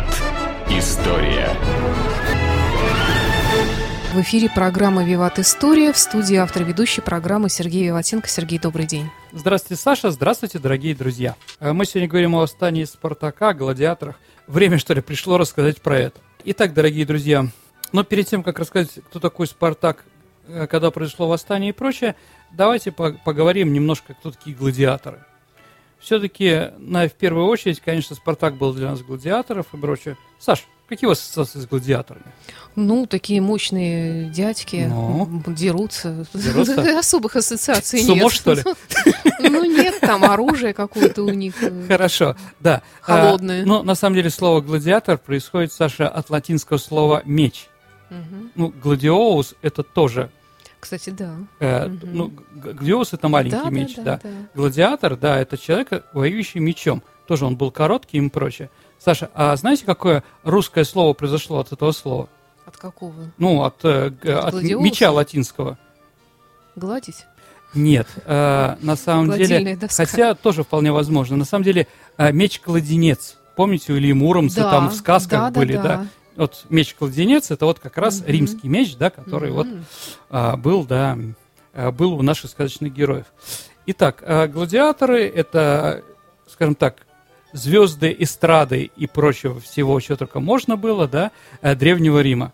Виват. История. В эфире программа «Виват История». В студии автор ведущей программы Сергей Виватенко. Сергей, добрый день. Здравствуйте, Саша. Здравствуйте, дорогие друзья. Э, мы сегодня говорим о восстании Спартака, гладиаторах. Время, что ли, пришло рассказать про это. Итак, дорогие друзья, но перед тем, как рассказать, кто такой Спартак, э, когда произошло восстание и прочее, давайте поговорим немножко, кто такие гладиаторы. Все-таки, на, в первую очередь, конечно, Спартак был для нас гладиаторов и прочее. Саш, Какие у вас ассоциации с гладиаторами? Ну, такие мощные дядьки ну, дерутся. дерутся. Особых ассоциаций Сумо, нет. что ли? Ну, нет, там оружие какое-то у них. Э, Хорошо, да. А, Холодное. Ну, на самом деле, слово «гладиатор» происходит, Саша, от латинского слова «меч». Ну, гладиоус – это тоже кстати, да. Э, угу. Ну, гладиоус это маленький да, меч, да, да, да. Гладиатор, да, это человек, воюющий мечом. Тоже он был короткий и прочее. Саша, а знаете, какое русское слово произошло от этого слова? От какого? Ну, от, э, от, от меча латинского. Гладить? Нет, э, на самом деле, доска. хотя тоже вполне возможно. На самом деле, э, меч-кладенец. Помните, у Ильи Муромца да, там в сказках да, были, да, да. Вот меч-кладенец, это вот как раз mm-hmm. римский меч, да, который mm-hmm. вот э, был, да, э, был у наших сказочных героев. Итак, э, гладиаторы это, скажем так, звезды эстрады и прочего всего, что только можно было, да, э, Древнего Рима.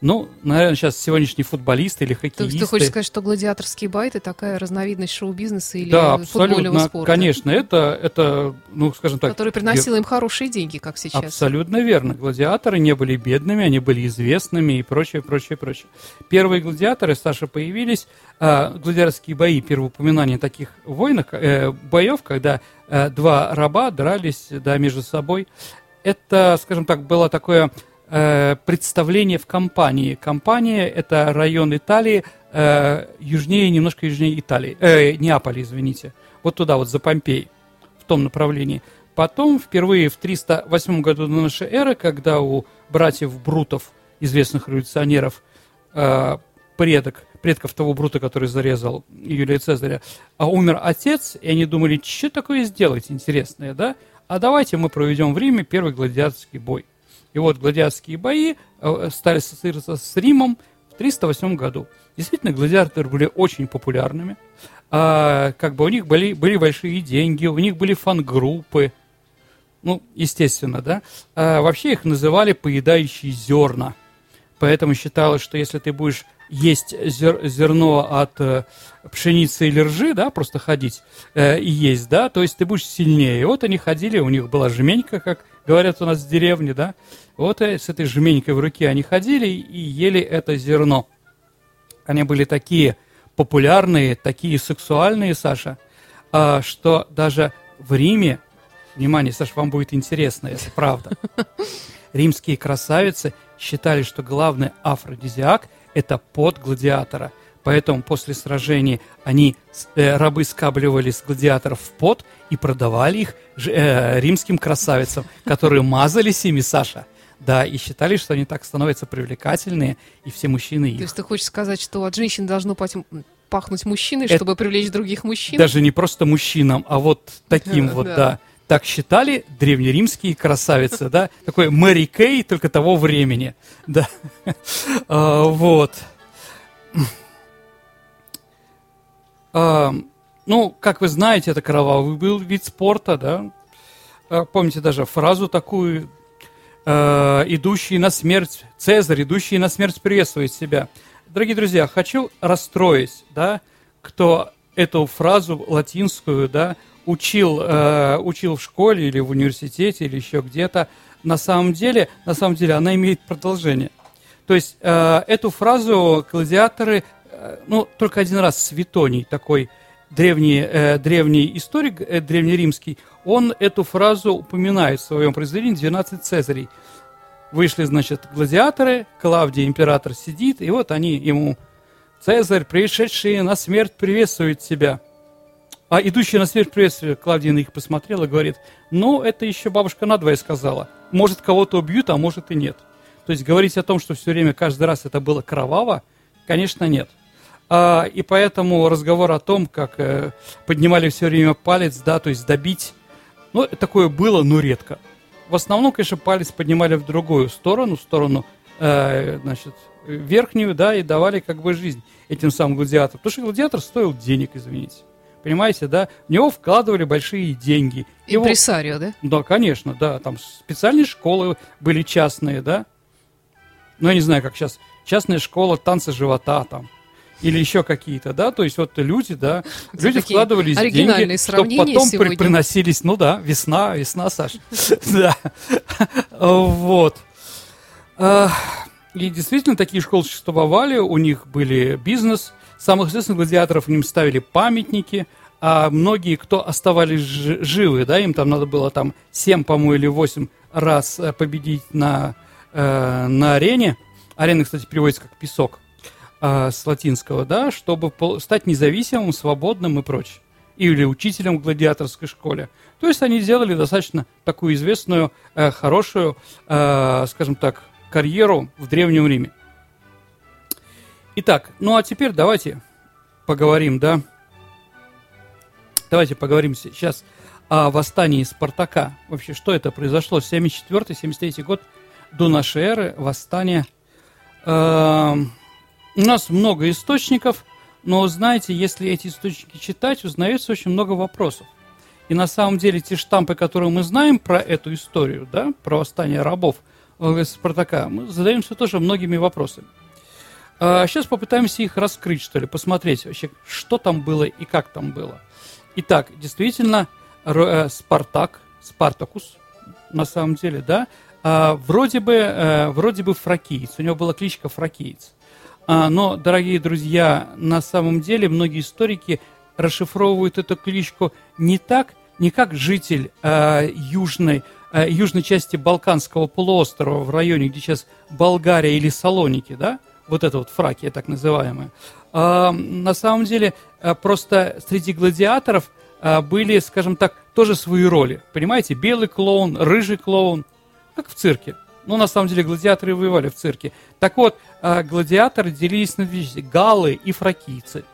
Ну, наверное, сейчас сегодняшний футболист или хоккеист. Есть ты хочешь сказать, что гладиаторские это такая разновидность шоу-бизнеса или да, абсолютно, спорта? конечно, это, это, ну, скажем так... Который приносил им хорошие деньги, как сейчас. Абсолютно верно. Гладиаторы не были бедными, они были известными и прочее, прочее, прочее. Первые гладиаторы, Саша, появились, э, гладиаторские бои, первое упоминание таких войнах, э, боев, когда э, два раба дрались, да, между собой. Это, скажем так, было такое э, представление в компании. Компания – это район Италии, э, южнее, немножко южнее Италии, э, Неаполя, извините. Вот туда, вот за Помпей, в том направлении. Потом, впервые в 308 году до нашей эры, когда у братьев Брутов, известных революционеров, э, предок, предков того Брута, который зарезал Юлия Цезаря, а умер отец, и они думали, что такое сделать интересное, да? А давайте мы проведем в Риме первый гладиаторский бой – и вот гладиаторские бои э, стали ассоциироваться с Римом в 308 году. Действительно, гладиаторы были очень популярными. А, как бы у них были, были большие деньги, у них были фан-группы. Ну, естественно, да. А, вообще их называли поедающие зерна. Поэтому считалось, что если ты будешь есть зер, зерно от э, пшеницы или ржи, да, просто ходить э, и есть, да, то есть ты будешь сильнее. И вот они ходили, у них была жменька, как говорят у нас в деревне, да, вот э, с этой жменькой в руке они ходили и ели это зерно. Они были такие популярные, такие сексуальные, Саша, э, что даже в Риме, внимание, Саша, вам будет интересно, это правда, римские красавицы считали, что главный афродизиак – это пот гладиатора. Поэтому после сражений они, э, рабы скабливали с гладиаторов в пот и продавали их э, римским красавицам, которые мазались ими, Саша. Да, и считали, что они так становятся привлекательные, и все мужчины их. То есть ты хочешь сказать, что от женщин должно пахнуть мужчиной, Это чтобы привлечь других мужчин? Даже не просто мужчинам, а вот таким вот, да. Так считали древнеримские красавицы, да? Такой Мэри Кей, только того времени, да. А, вот. А, ну, как вы знаете, это кровавый был вид спорта, да? А, помните даже фразу такую, идущий на смерть, Цезарь, идущий на смерть приветствует себя. Дорогие друзья, хочу расстроить, да, кто эту фразу латинскую, да, учил, э, учил в школе или в университете или еще где-то, на самом деле, на самом деле она имеет продолжение. То есть э, эту фразу гладиаторы, э, ну, только один раз Светоний, такой древний, э, древний историк, э, древнеримский, он эту фразу упоминает в своем произведении «12 Цезарей». Вышли, значит, гладиаторы, Клавдий, император, сидит, и вот они ему, «Цезарь, пришедший на смерть, приветствует тебя». А идущий на смерть приветствие Клавдия на их посмотрела и говорит, ну, это еще бабушка надвое сказала. Может, кого-то убьют, а может и нет. То есть говорить о том, что все время, каждый раз это было кроваво, конечно, нет. А, и поэтому разговор о том, как э, поднимали все время палец, да, то есть добить, ну, такое было, но редко. в основном, конечно, палец поднимали в другую сторону, в сторону, э, значит, верхнюю, да, и давали как бы жизнь этим самым гладиаторам. Потому что гладиатор стоил денег, извините. Понимаете, да? В него вкладывали большие деньги. Его... Импресарио, да? Да, конечно, да. Там специальные школы были частные, да. Ну, я не знаю, как сейчас. Частная школа танца живота там или еще какие-то, да, то есть вот люди, да, Это люди вкладывались деньги, чтобы потом сегодня. приносились, ну да, весна, весна, Саша, да, вот. И действительно такие школы существовали, у них были бизнес, самых известных гладиаторов им ставили памятники, а многие, кто оставались живы, да, им там надо было там 7, по-моему, или 8 раз э, победить на, э, на арене. Арена, кстати, переводится как песок э, с латинского, да, чтобы стать независимым, свободным и прочее. Или учителем в гладиаторской школе. То есть они сделали достаточно такую известную, э, хорошую, э, скажем так, карьеру в Древнем Риме. Итак, ну а теперь давайте поговорим, да, давайте поговорим сейчас о восстании Спартака. Вообще, что это произошло? 74-73 год до нашей эры, восстание. Э, у нас много источников, но, знаете, если эти источники читать, узнается очень много вопросов. И на самом деле те штампы, которые мы знаем про эту историю, да, про восстание рабов э, Спартака, мы задаемся тоже многими вопросами. А сейчас попытаемся их раскрыть, что ли, посмотреть вообще, что там было и как там было. Итак, действительно, э, Спартак, Спартакус, на самом деле, да, а, вроде бы, э, вроде бы фракиец, у него была кличка фракиец. А, но, дорогие друзья, на самом деле многие историки расшифровывают эту кличку не так, не как житель э, южной, э, южной части Балканского полуострова в районе, где сейчас Болгария или Салоники, да, вот это вот Фракия так называемая. А, на самом деле а, просто среди гладиаторов а, были, скажем так, тоже свои роли. Понимаете, белый клоун, рыжий клоун, как в цирке. Ну, на самом деле, гладиаторы воевали в цирке. Так вот, гладиаторы делились на две галлы и фракийцы.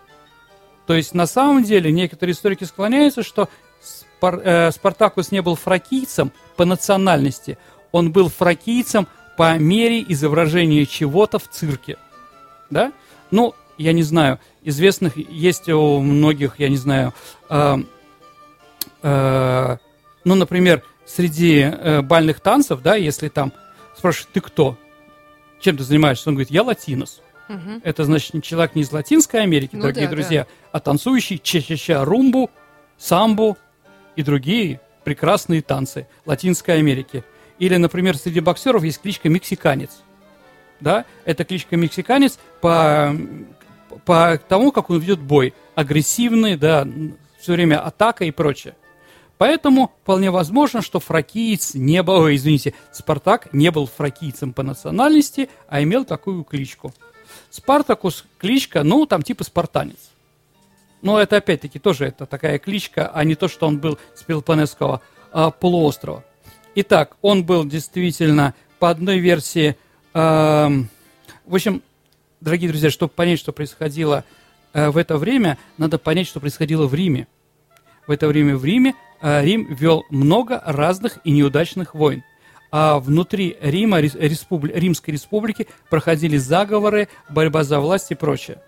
То есть, на самом деле, некоторые историки склоняются, что Спар, э, Спартакус не был фракийцем по национальности, он был фракийцем по мере изображения чего-то в цирке. Да? Ну, я не знаю, известных есть у многих, я не знаю, э, э, ну, например, среди э, бальных танцев, да, если там спрашивают, ты кто? Чем ты занимаешься? Он говорит, я латинос. Угу. Это значит человек не из Латинской Америки, ну, дорогие да, друзья, да. а танцующий ча-ча-ча румбу, самбу и другие прекрасные танцы Латинской Америки. Или, например, среди боксеров есть кличка «Мексиканец». Да? Это кличка «Мексиканец» по, по тому, как он ведет бой. Агрессивный, да, все время атака и прочее. Поэтому вполне возможно, что фракиец не был, ой, извините, Спартак не был фракийцем по национальности, а имел такую кличку. Спартакус кличка, ну, там типа спартанец. Но это опять-таки тоже это такая кличка, а не то, что он был с Пелопонесского а, полуострова. Итак, он был действительно по одной версии... Э, в общем, дорогие друзья, чтобы понять, что происходило э, в это время, надо понять, что происходило в Риме. В это время в Риме э, Рим вел много разных и неудачных войн. А внутри Рима, республи, Римской республики проходили заговоры, борьба за власть и прочее.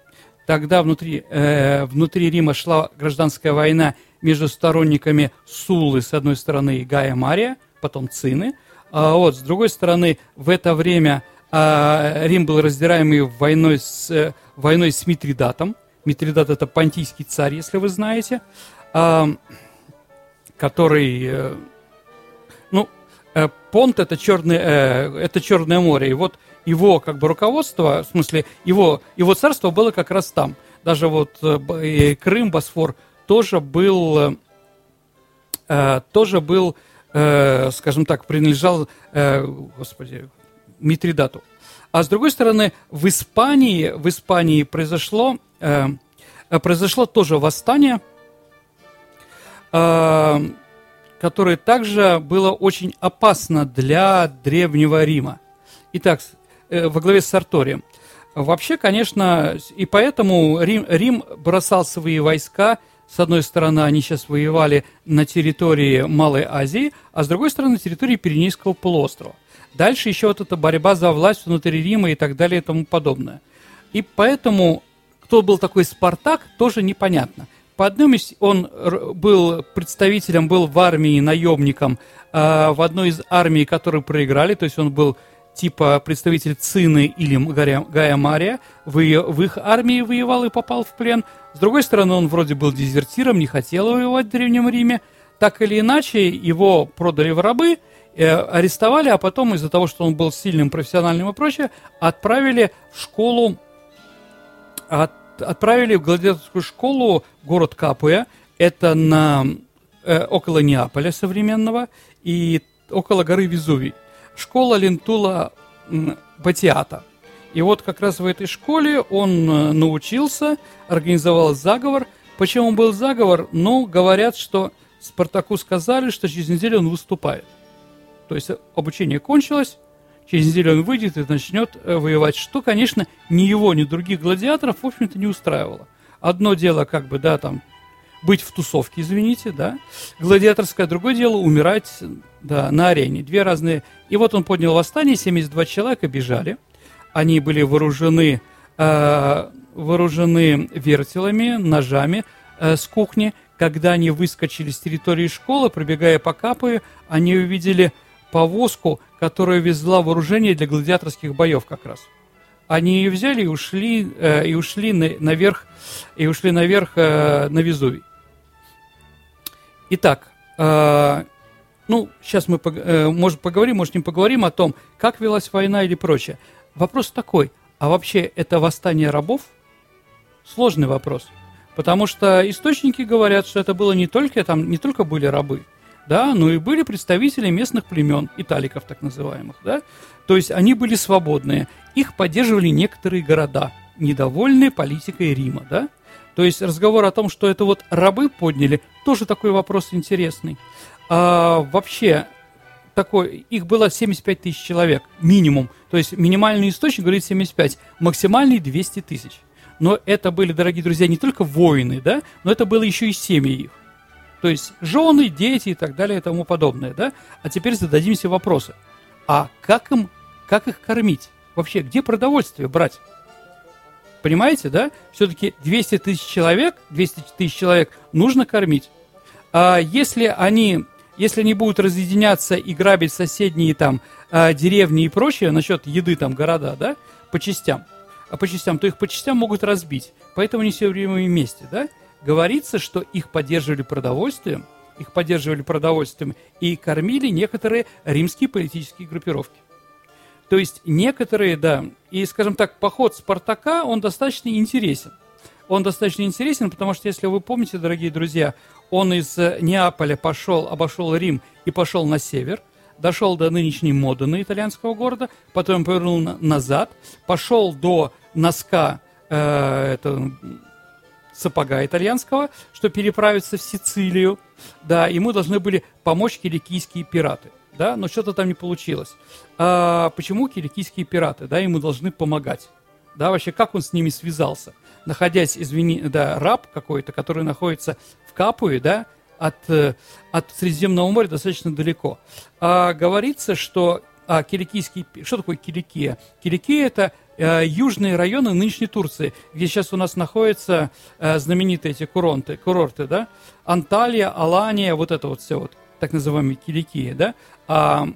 Тогда внутри, э, внутри Рима шла гражданская война между сторонниками Суллы, с одной стороны, и Гая Мария, потом Цины. А, вот, с другой стороны, в это время а, Рим был раздираемый войной с, э, войной с Митридатом. Митридат – это понтийский царь, если вы знаете, а, который, э, ну, э, Понт – это черное, это черное море, и вот его как бы руководство, в смысле его, его царство было как раз там. Даже вот Крым, Босфор тоже был, тоже был э, скажем так, принадлежал, э, господи, Митридату. А с другой стороны, в Испании, в Испании произошло, э, произошло тоже восстание, э, которое также было очень опасно для Древнего Рима. Итак, э, во главе с Сарторием. Вообще, конечно, и поэтому Рим, Рим бросал свои войска С одной стороны, они сейчас воевали на территории Малой Азии, а с другой стороны, на территории Пиренейского полуострова. Дальше еще вот эта борьба за власть внутри Рима и так далее и тому подобное. И поэтому, кто был такой Спартак, тоже непонятно. По одному из он был представителем, был в армии наемником, э, в одной из армий, которые проиграли, то есть он был типа представитель Цины или Гая, Мария, в, в их армии воевал и попал в плен. С другой стороны, он вроде был дезертиром, не хотел воевать в Древнем Риме. Так или иначе, его продали в рабы, э, арестовали, а потом из-за того, что он был сильным, профессиональным и прочее, отправили в школу, от, отправили в гладиаторскую школу город Капуя, это на, э, около Неаполя современного и около горы Везувий школа Лентула Батиата. И вот как раз в этой школе он э, научился, организовал заговор. Почему был заговор? Ну, говорят, что Спартаку сказали, что через неделю он выступает. То есть обучение кончилось, через неделю он выйдет и начнет э, воевать, что, конечно, ни его, ни других гладиаторов, в общем-то, не устраивало. Одно дело, как бы, да, там, быть в тусовке, извините, да, гладиаторское, другое дело умирать, да, на арене. Две разные. И вот он поднял восстание, 72 человека бежали. Они были вооружены, э, вооружены вертелами, ножами э, с кухни. Когда они выскочили с территории школы, пробегая по капы, они увидели повозку, которая везла вооружение для гладиаторских боев как раз. Они ее взяли и ушли, э, и ушли на, наверх, и ушли наверх э, на Везувий. Итак, э, ну, сейчас мы, э, может, поговорим, может, не поговорим о том, как велась война или прочее. Вопрос такой, а вообще это восстание рабов? Сложный вопрос. Потому что источники говорят, что это было не только, там, не только были рабы, да, но и были представители местных племен, италиков так называемых, да. То есть они были свободные. Их поддерживали некоторые города, недовольные политикой Рима, да. То есть разговор о том, что это вот рабы подняли, тоже такой вопрос интересный. А, вообще, такой, их было 75 тысяч человек, минимум. То есть минимальный источник говорит 75, максимальный 200 тысяч. Но это были, дорогие друзья, не только воины, да, но это было еще и семьи их. То есть жены, дети и так далее и тому подобное, да. А теперь зададимся вопросы. А как им, как их кормить? Вообще, где продовольствие брать? Понимаете, да? Все-таки 200 тысяч человек, 200 тысяч человек нужно кормить. А если они, если они будут разъединяться и грабить соседние там а, деревни и прочее насчет еды там города, да, по частям, а по частям, то их по частям могут разбить. Поэтому они все время вместе, да? Говорится, что их поддерживали продовольствием, их поддерживали продовольствием и кормили некоторые римские политические группировки. То есть некоторые, да, и, скажем так, поход Спартака, он достаточно интересен. Он достаточно интересен, потому что, если вы помните, дорогие друзья, он из э, Неаполя пошел, обошел Рим и пошел на север, дошел до нынешней Модена, итальянского города, потом повернул на, назад, пошел до носка э, это, сапога итальянского, чтобы переправиться в Сицилию, да, ему должны были помочь киликийские пираты да, но что-то там не получилось. А почему киликийские пираты, да, ему должны помогать? Да, вообще, как он с ними связался? Находясь, извини, да, раб какой-то, который находится в Капуе, да, от, э, от Средиземного моря достаточно далеко. А, говорится, что а, киликийский... Что такое Киликия? Киликия – это южные районы нынешней Турции, где сейчас у нас находятся э, знаменитые эти курорты, курорты, да? Анталия, Алания, вот это вот все вот так называемая Киликия, да, а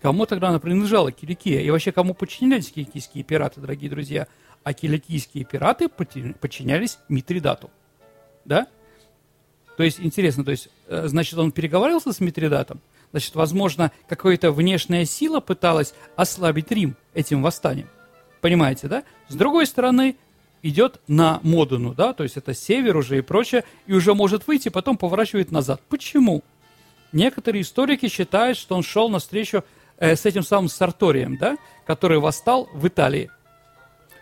кому тогда она принадлежала, Киликия? И вообще, кому подчинялись киликийские пираты, дорогие друзья? А киликийские пираты подчинялись Митридату, да? То есть, интересно, то есть, э, значит, он переговаривался с Митридатом, значит, возможно, какая-то внешняя сила пыталась ослабить Рим этим восстанием. Понимаете, да? С другой стороны, идет на Модену, да, то есть это север уже и прочее, и уже может выйти, потом поворачивает назад. Почему? Некоторые историки считают, что он шел навстречу э, с этим самым Сарторием, да, который восстал в Италии.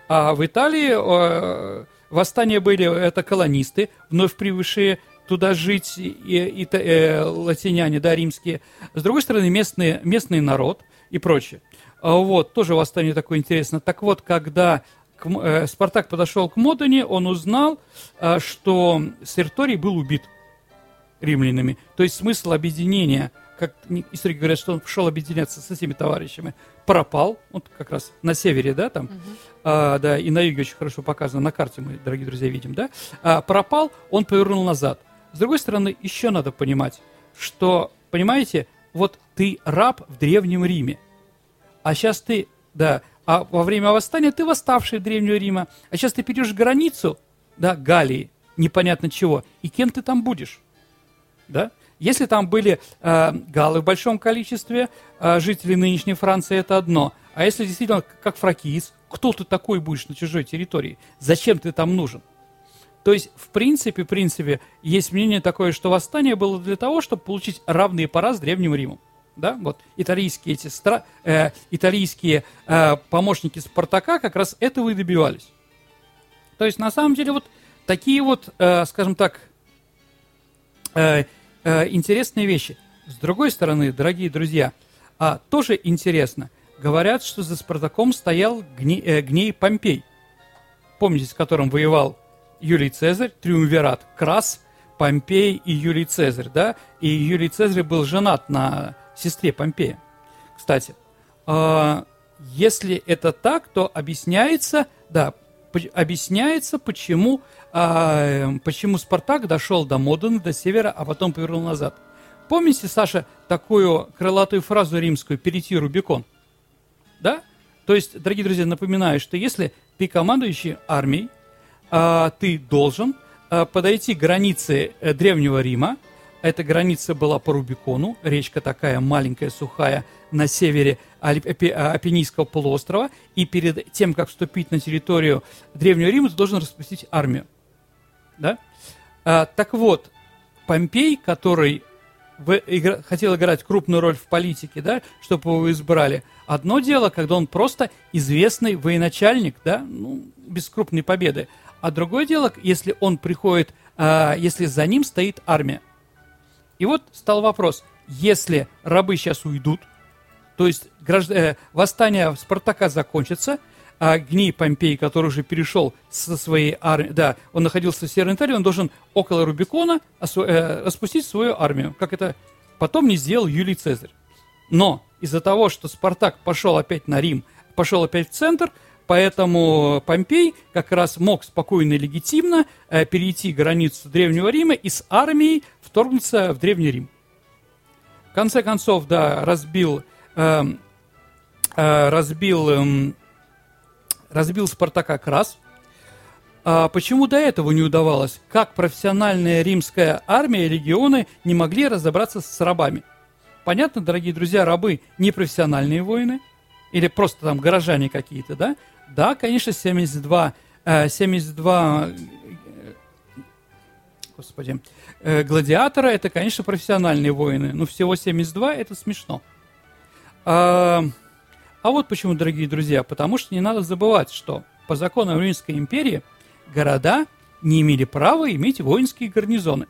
А в Италии э, восстания были, это колонисты, вновь прибывшие туда жить, и, и, э, латиняне, да, римские. С другой стороны, местный, местный народ и прочее. А вот, тоже восстание такое интересное. Так вот, когда к, э, Спартак подошел к Модене, он узнал, э, что Серторий был убит римлянами. То есть смысл объединения, как историки говорят, что он пошел объединяться с этими товарищами, пропал. Вот как раз на севере, да, там, угу. а, да, и на юге очень хорошо показано, на карте мы, дорогие друзья, видим, да. А, пропал, он повернул назад. С другой стороны, еще надо понимать, что, понимаете, вот ты раб в Древнем Риме, а сейчас ты, да, а во время восстания ты восставший Древнего Рима, а сейчас ты перейдешь границу, да, Галлии, непонятно чего, и кем ты там будешь, да? Если там были э, галлы в большом количестве, э, жители нынешней Франции, это одно. А если действительно как фракиз, кто ты такой будешь на чужой территории? Зачем ты там нужен? То есть, в принципе, в принципе, есть мнение такое, что восстание было для того, чтобы получить равные пара с Древним Римом да, вот итальянские эти стра... э, итальянские э, помощники Спартака как раз этого и добивались. То есть, на самом деле, вот такие вот, э, скажем так, э, э, интересные вещи. С другой стороны, дорогие друзья, а, тоже интересно, говорят, что за Спартаком стоял гне, э, Гней Помпей, помните, с которым воевал Юлий Цезарь, триумвират Крас, Помпей и Юлий Цезарь, да, и Юлий Цезарь был женат на сестре Помпея. Кстати, э, если это так, то объясняется, да, объясняется, почему, э, почему Спартак дошел до Модена, до севера, а потом повернул назад. Помните, Саша, такую крылатую фразу римскую «перейти Рубикон»? Да? То есть, дорогие друзья, напоминаю, что если ты командующий армией, э, ты должен подойти к границе э, Древнего Рима, эта граница была по Рубикону, речка такая маленькая, сухая, на севере Апеннийского полуострова. И перед тем, как вступить на территорию Древнего Рима, ты должен распустить армию. Да? А, так вот, Помпей, который в, игра, хотел играть крупную роль в политике, да, чтобы его избрали. Одно дело, когда он просто известный военачальник, да, ну, без крупной победы. А другое дело, если он приходит, а, если за ним стоит армия. И вот стал вопрос, если рабы сейчас уйдут, то есть гражд... э, восстание Спартака закончится, а Гний Помпей, который уже перешел со своей армией, да, он находился в Северной Италии, он должен около Рубикона осу... э, распустить свою армию, как это потом не сделал Юлий Цезарь. Но из-за того, что Спартак пошел опять на Рим, пошел опять в центр, Поэтому Помпей как раз мог спокойно и легитимно э, перейти границу Древнего Рима и с армией вторгнуться в Древний Рим. В конце концов, да, разбил, э, э, разбил, э, разбил Спартака Крас. А почему до этого не удавалось? Как профессиональная римская армия и регионы не могли разобраться с рабами? Понятно, дорогие друзья, рабы не профессиональные воины, или просто там горожане какие-то, да? Да, конечно, 72, 72 э, господи, э, гладиатора это, конечно, профессиональные воины, но всего 72 это смешно. А, а вот почему, дорогие друзья, потому что не надо забывать, что по законам Римской империи города не имели права иметь воинские гарнизоны,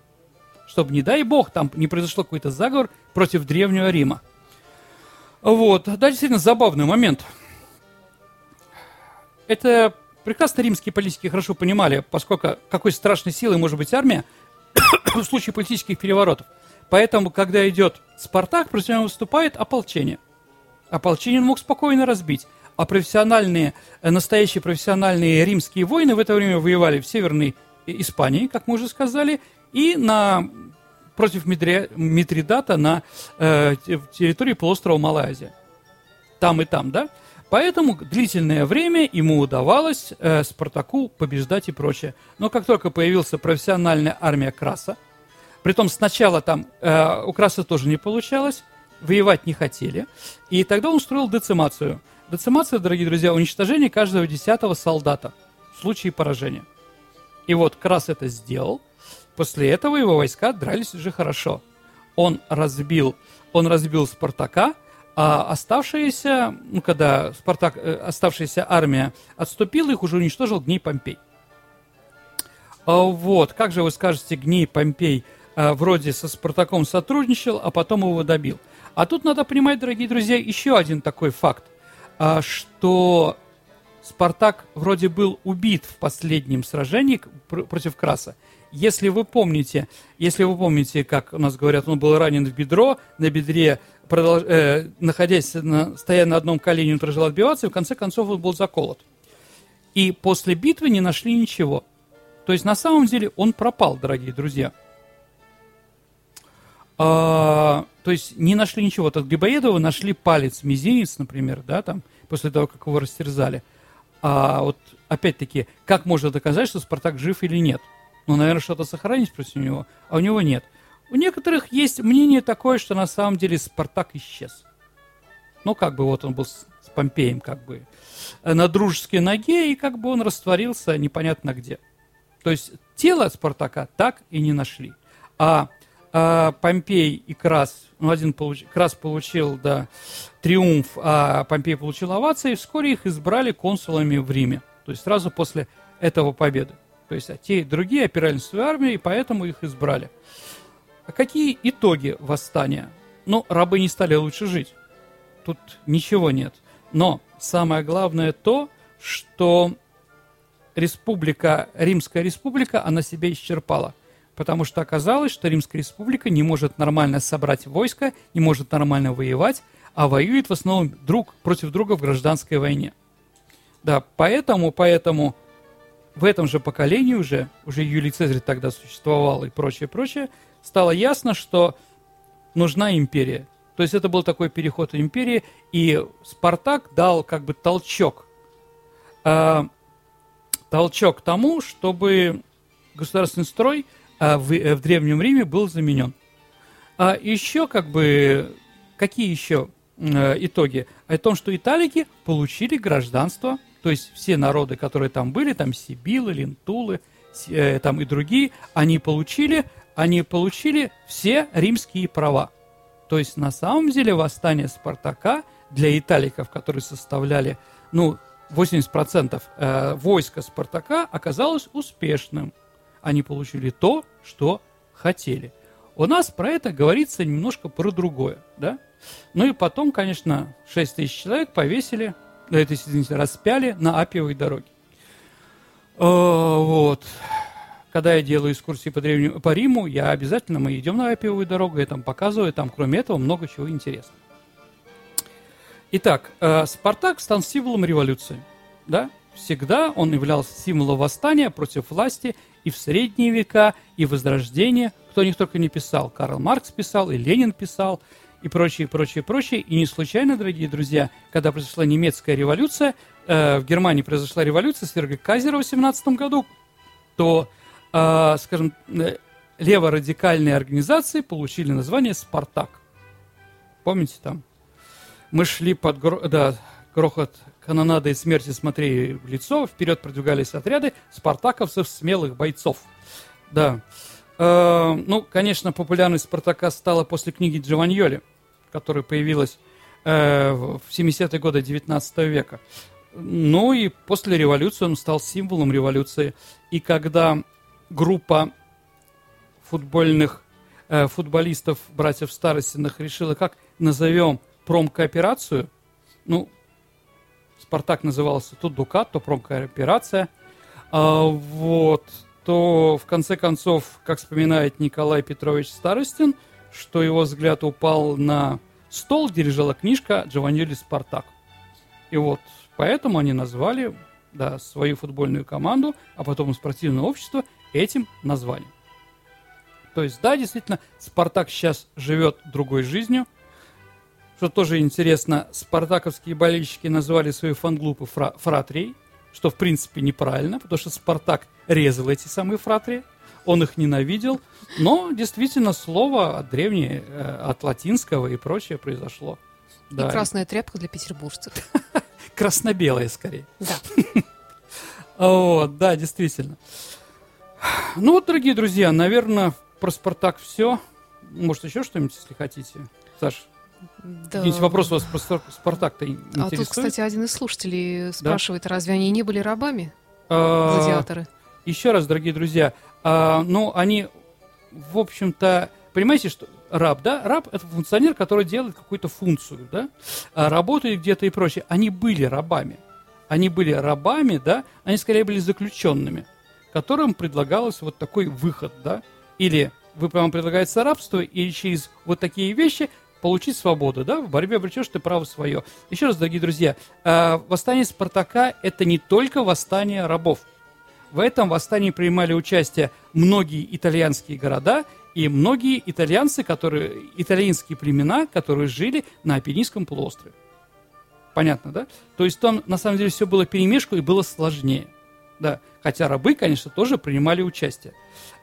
чтобы, не дай бог, там не произошло какой-то заговор против Древнего Рима. Вот, да, действительно забавный момент – это прекрасно римские политики хорошо понимали, поскольку какой страшной силой может быть армия в случае политических переворотов. Поэтому, когда идет Спартак, против него выступает ополчение. Ополчение мог спокойно разбить. А профессиональные, э, настоящие профессиональные римские воины в это время воевали в Северной Испании, как мы уже сказали, и на, против Митри, Митридата на э, территории полуострова Малая Азия. Там и там, да? Поэтому длительное время ему удавалось э, Спартаку побеждать и прочее. Но как только появилась профессиональная армия Краса, притом сначала там э, у Краса тоже не получалось, воевать не хотели, и тогда он устроил децимацию. Децимация, дорогие друзья, уничтожение каждого десятого солдата в случае поражения. И вот Крас это сделал. После этого его войска дрались уже хорошо. Он разбил, он разбил Спартака, а оставшиеся, ну, когда Спартак, э, оставшаяся армия отступила, их уже уничтожил Гний Помпей. А, вот, как же вы скажете, Гний Помпей а, вроде со Спартаком сотрудничал, а потом его добил. А тут надо понимать, дорогие друзья, еще один такой факт, а, что Спартак вроде был убит в последнем сражении против Краса. Если вы помните, если вы помните, как у нас говорят, он был ранен в бедро, на бедре, продолж, э, находясь, на, стоя на одном колене, он продолжал отбиваться, и в конце концов он был заколот. И после битвы не нашли ничего. То есть на самом деле он пропал, дорогие друзья. А, то есть не нашли ничего. От Грибоедова нашли палец, мизинец, например, да, там, после того, как его растерзали. А вот опять-таки, как можно доказать, что Спартак жив или нет? Ну, наверное, что-то сохранить против него, а у него нет. У некоторых есть мнение такое, что на самом деле Спартак исчез. Ну, как бы вот он был с, с Помпеем, как бы э, на дружеской ноге, и как бы он растворился непонятно где. То есть тело Спартака так и не нашли. А а, Помпей и Крас, ну, один получ, Крас получил, да, триумф, а Помпей получил овации, и вскоре их избрали консулами в Риме. То есть сразу после этого победы. То есть а те и другие опирались на свою армию, и поэтому их избрали. А какие итоги восстания? Ну, рабы не стали лучше жить. Тут ничего нет. Но самое главное то, что республика, Римская республика, она себя исчерпала – потому что оказалось, что Римская республика не может нормально собрать войско, не может нормально воевать, а воюет в основном друг против друга в гражданской войне. Да, поэтому, поэтому в этом же поколении уже, уже Юлий Цезарь тогда существовал и прочее, прочее, стало ясно, что нужна империя. То есть это был такой переход империи, и Спартак дал как бы толчок, э, толчок тому, чтобы государственный строй – а в, э, в Древнем Риме был заменен. А еще как бы, какие еще э, итоги? О том, что италики получили гражданство, то есть все народы, которые там были, там Сибилы, Лентулы, э, там и другие, они получили, они получили все римские права. То есть на самом деле восстание Спартака для италиков, которые составляли, ну, 80% э, войска Спартака, оказалось успешным они получили то, что хотели. У нас про это говорится немножко про другое, да? Ну и потом, конечно, 6 тысяч человек повесили, это, извините, распяли на Апиевой дороге. Э, вот. Когда я делаю экскурсии по, древнему, по Риму, я обязательно, мы идем на Апиевую дорогу, я там показываю, там кроме этого много чего интересного. Итак, э, Спартак стал символом революции, да? Всегда он являлся символом восстания против власти и в средние века, и в Возрождение. Кто о них только не писал. Карл Маркс писал, и Ленин писал, и прочее, прочее, прочее. И не случайно, дорогие друзья, когда произошла немецкая революция, э, в Германии произошла революция, свергли Казера в 17 году, то, э, скажем, леворадикальные организации получили название «Спартак». Помните там? Мы шли под... Гро... Да, грохот канонады и смерти смотри в лицо, вперед продвигались отряды спартаковцев, смелых бойцов. Да. Э, ну, конечно, популярность Спартака стала после книги Джованьоли, которая появилась э, в 70-е годы 19 века. Ну и после революции он стал символом революции. И когда группа футбольных э, футболистов, братьев Старостиных, решила, как назовем промкооперацию, ну, Спартак назывался то Дукат, то промкооперация. А, вот, то в конце концов, как вспоминает Николай Петрович Старостин, что его взгляд упал на стол, где лежала книжка Джованьоли Спартак. И вот поэтому они назвали да, свою футбольную команду, а потом спортивное общество этим названием. То есть, да, действительно, Спартак сейчас живет другой жизнью, что тоже интересно, спартаковские болельщики назвали свои фан-группы фра- фратрией, что в принципе неправильно, потому что Спартак резал эти самые фратрии, он их ненавидел, но действительно слово от древнее, э, от латинского и прочее произошло. И да. красная тряпка для петербуржцев. Красно-белая скорее. Да. Вот, да, действительно. Ну вот, дорогие друзья, наверное, про Спартак все. Может, еще что-нибудь, если хотите? Саш, да. Какие-нибудь вопросы у вас про Спартак-то интересуют? А тут, кстати, один из слушателей спрашивает, да? разве они не были рабами, а, гладиаторы? Еще раз, дорогие друзья, а, ну, они, в общем-то, понимаете, что раб, да, раб – это функционер, который делает какую-то функцию, да, а работает где-то и прочее. Они были рабами. они были рабами, да, они скорее были заключенными, которым предлагалось вот такой выход, да, или вы вам предлагается рабство, и через вот такие вещи получить свободу, да, в борьбе обретешь ты право свое. Еще раз, дорогие друзья, э, восстание Спартака – это не только восстание рабов. В этом восстании принимали участие многие итальянские города и многие итальянцы, которые, итальянские племена, которые жили на Апеннинском полуострове. Понятно, да? То есть там, на самом деле, все было перемешку и было сложнее. Да, хотя рабы, конечно, тоже принимали участие.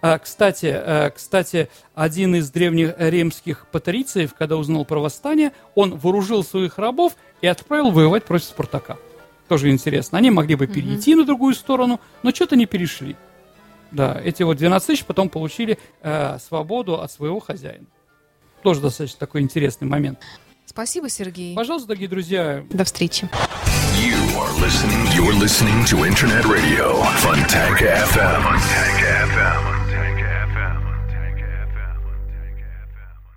А, кстати, а, кстати, один из древних римских патрициев, когда узнал про восстание, он вооружил своих рабов и отправил воевать против Спартака. Тоже интересно. Они могли бы перейти mm-hmm. на другую сторону, но что-то не перешли. Да, эти вот 12 тысяч потом получили э, свободу от своего хозяина. Тоже достаточно такой интересный момент. Спасибо, Сергей. Пожалуйста, дорогие друзья. До встречи. Listening, you're listening to Internet Radio, Funtank FM. Funtank FM.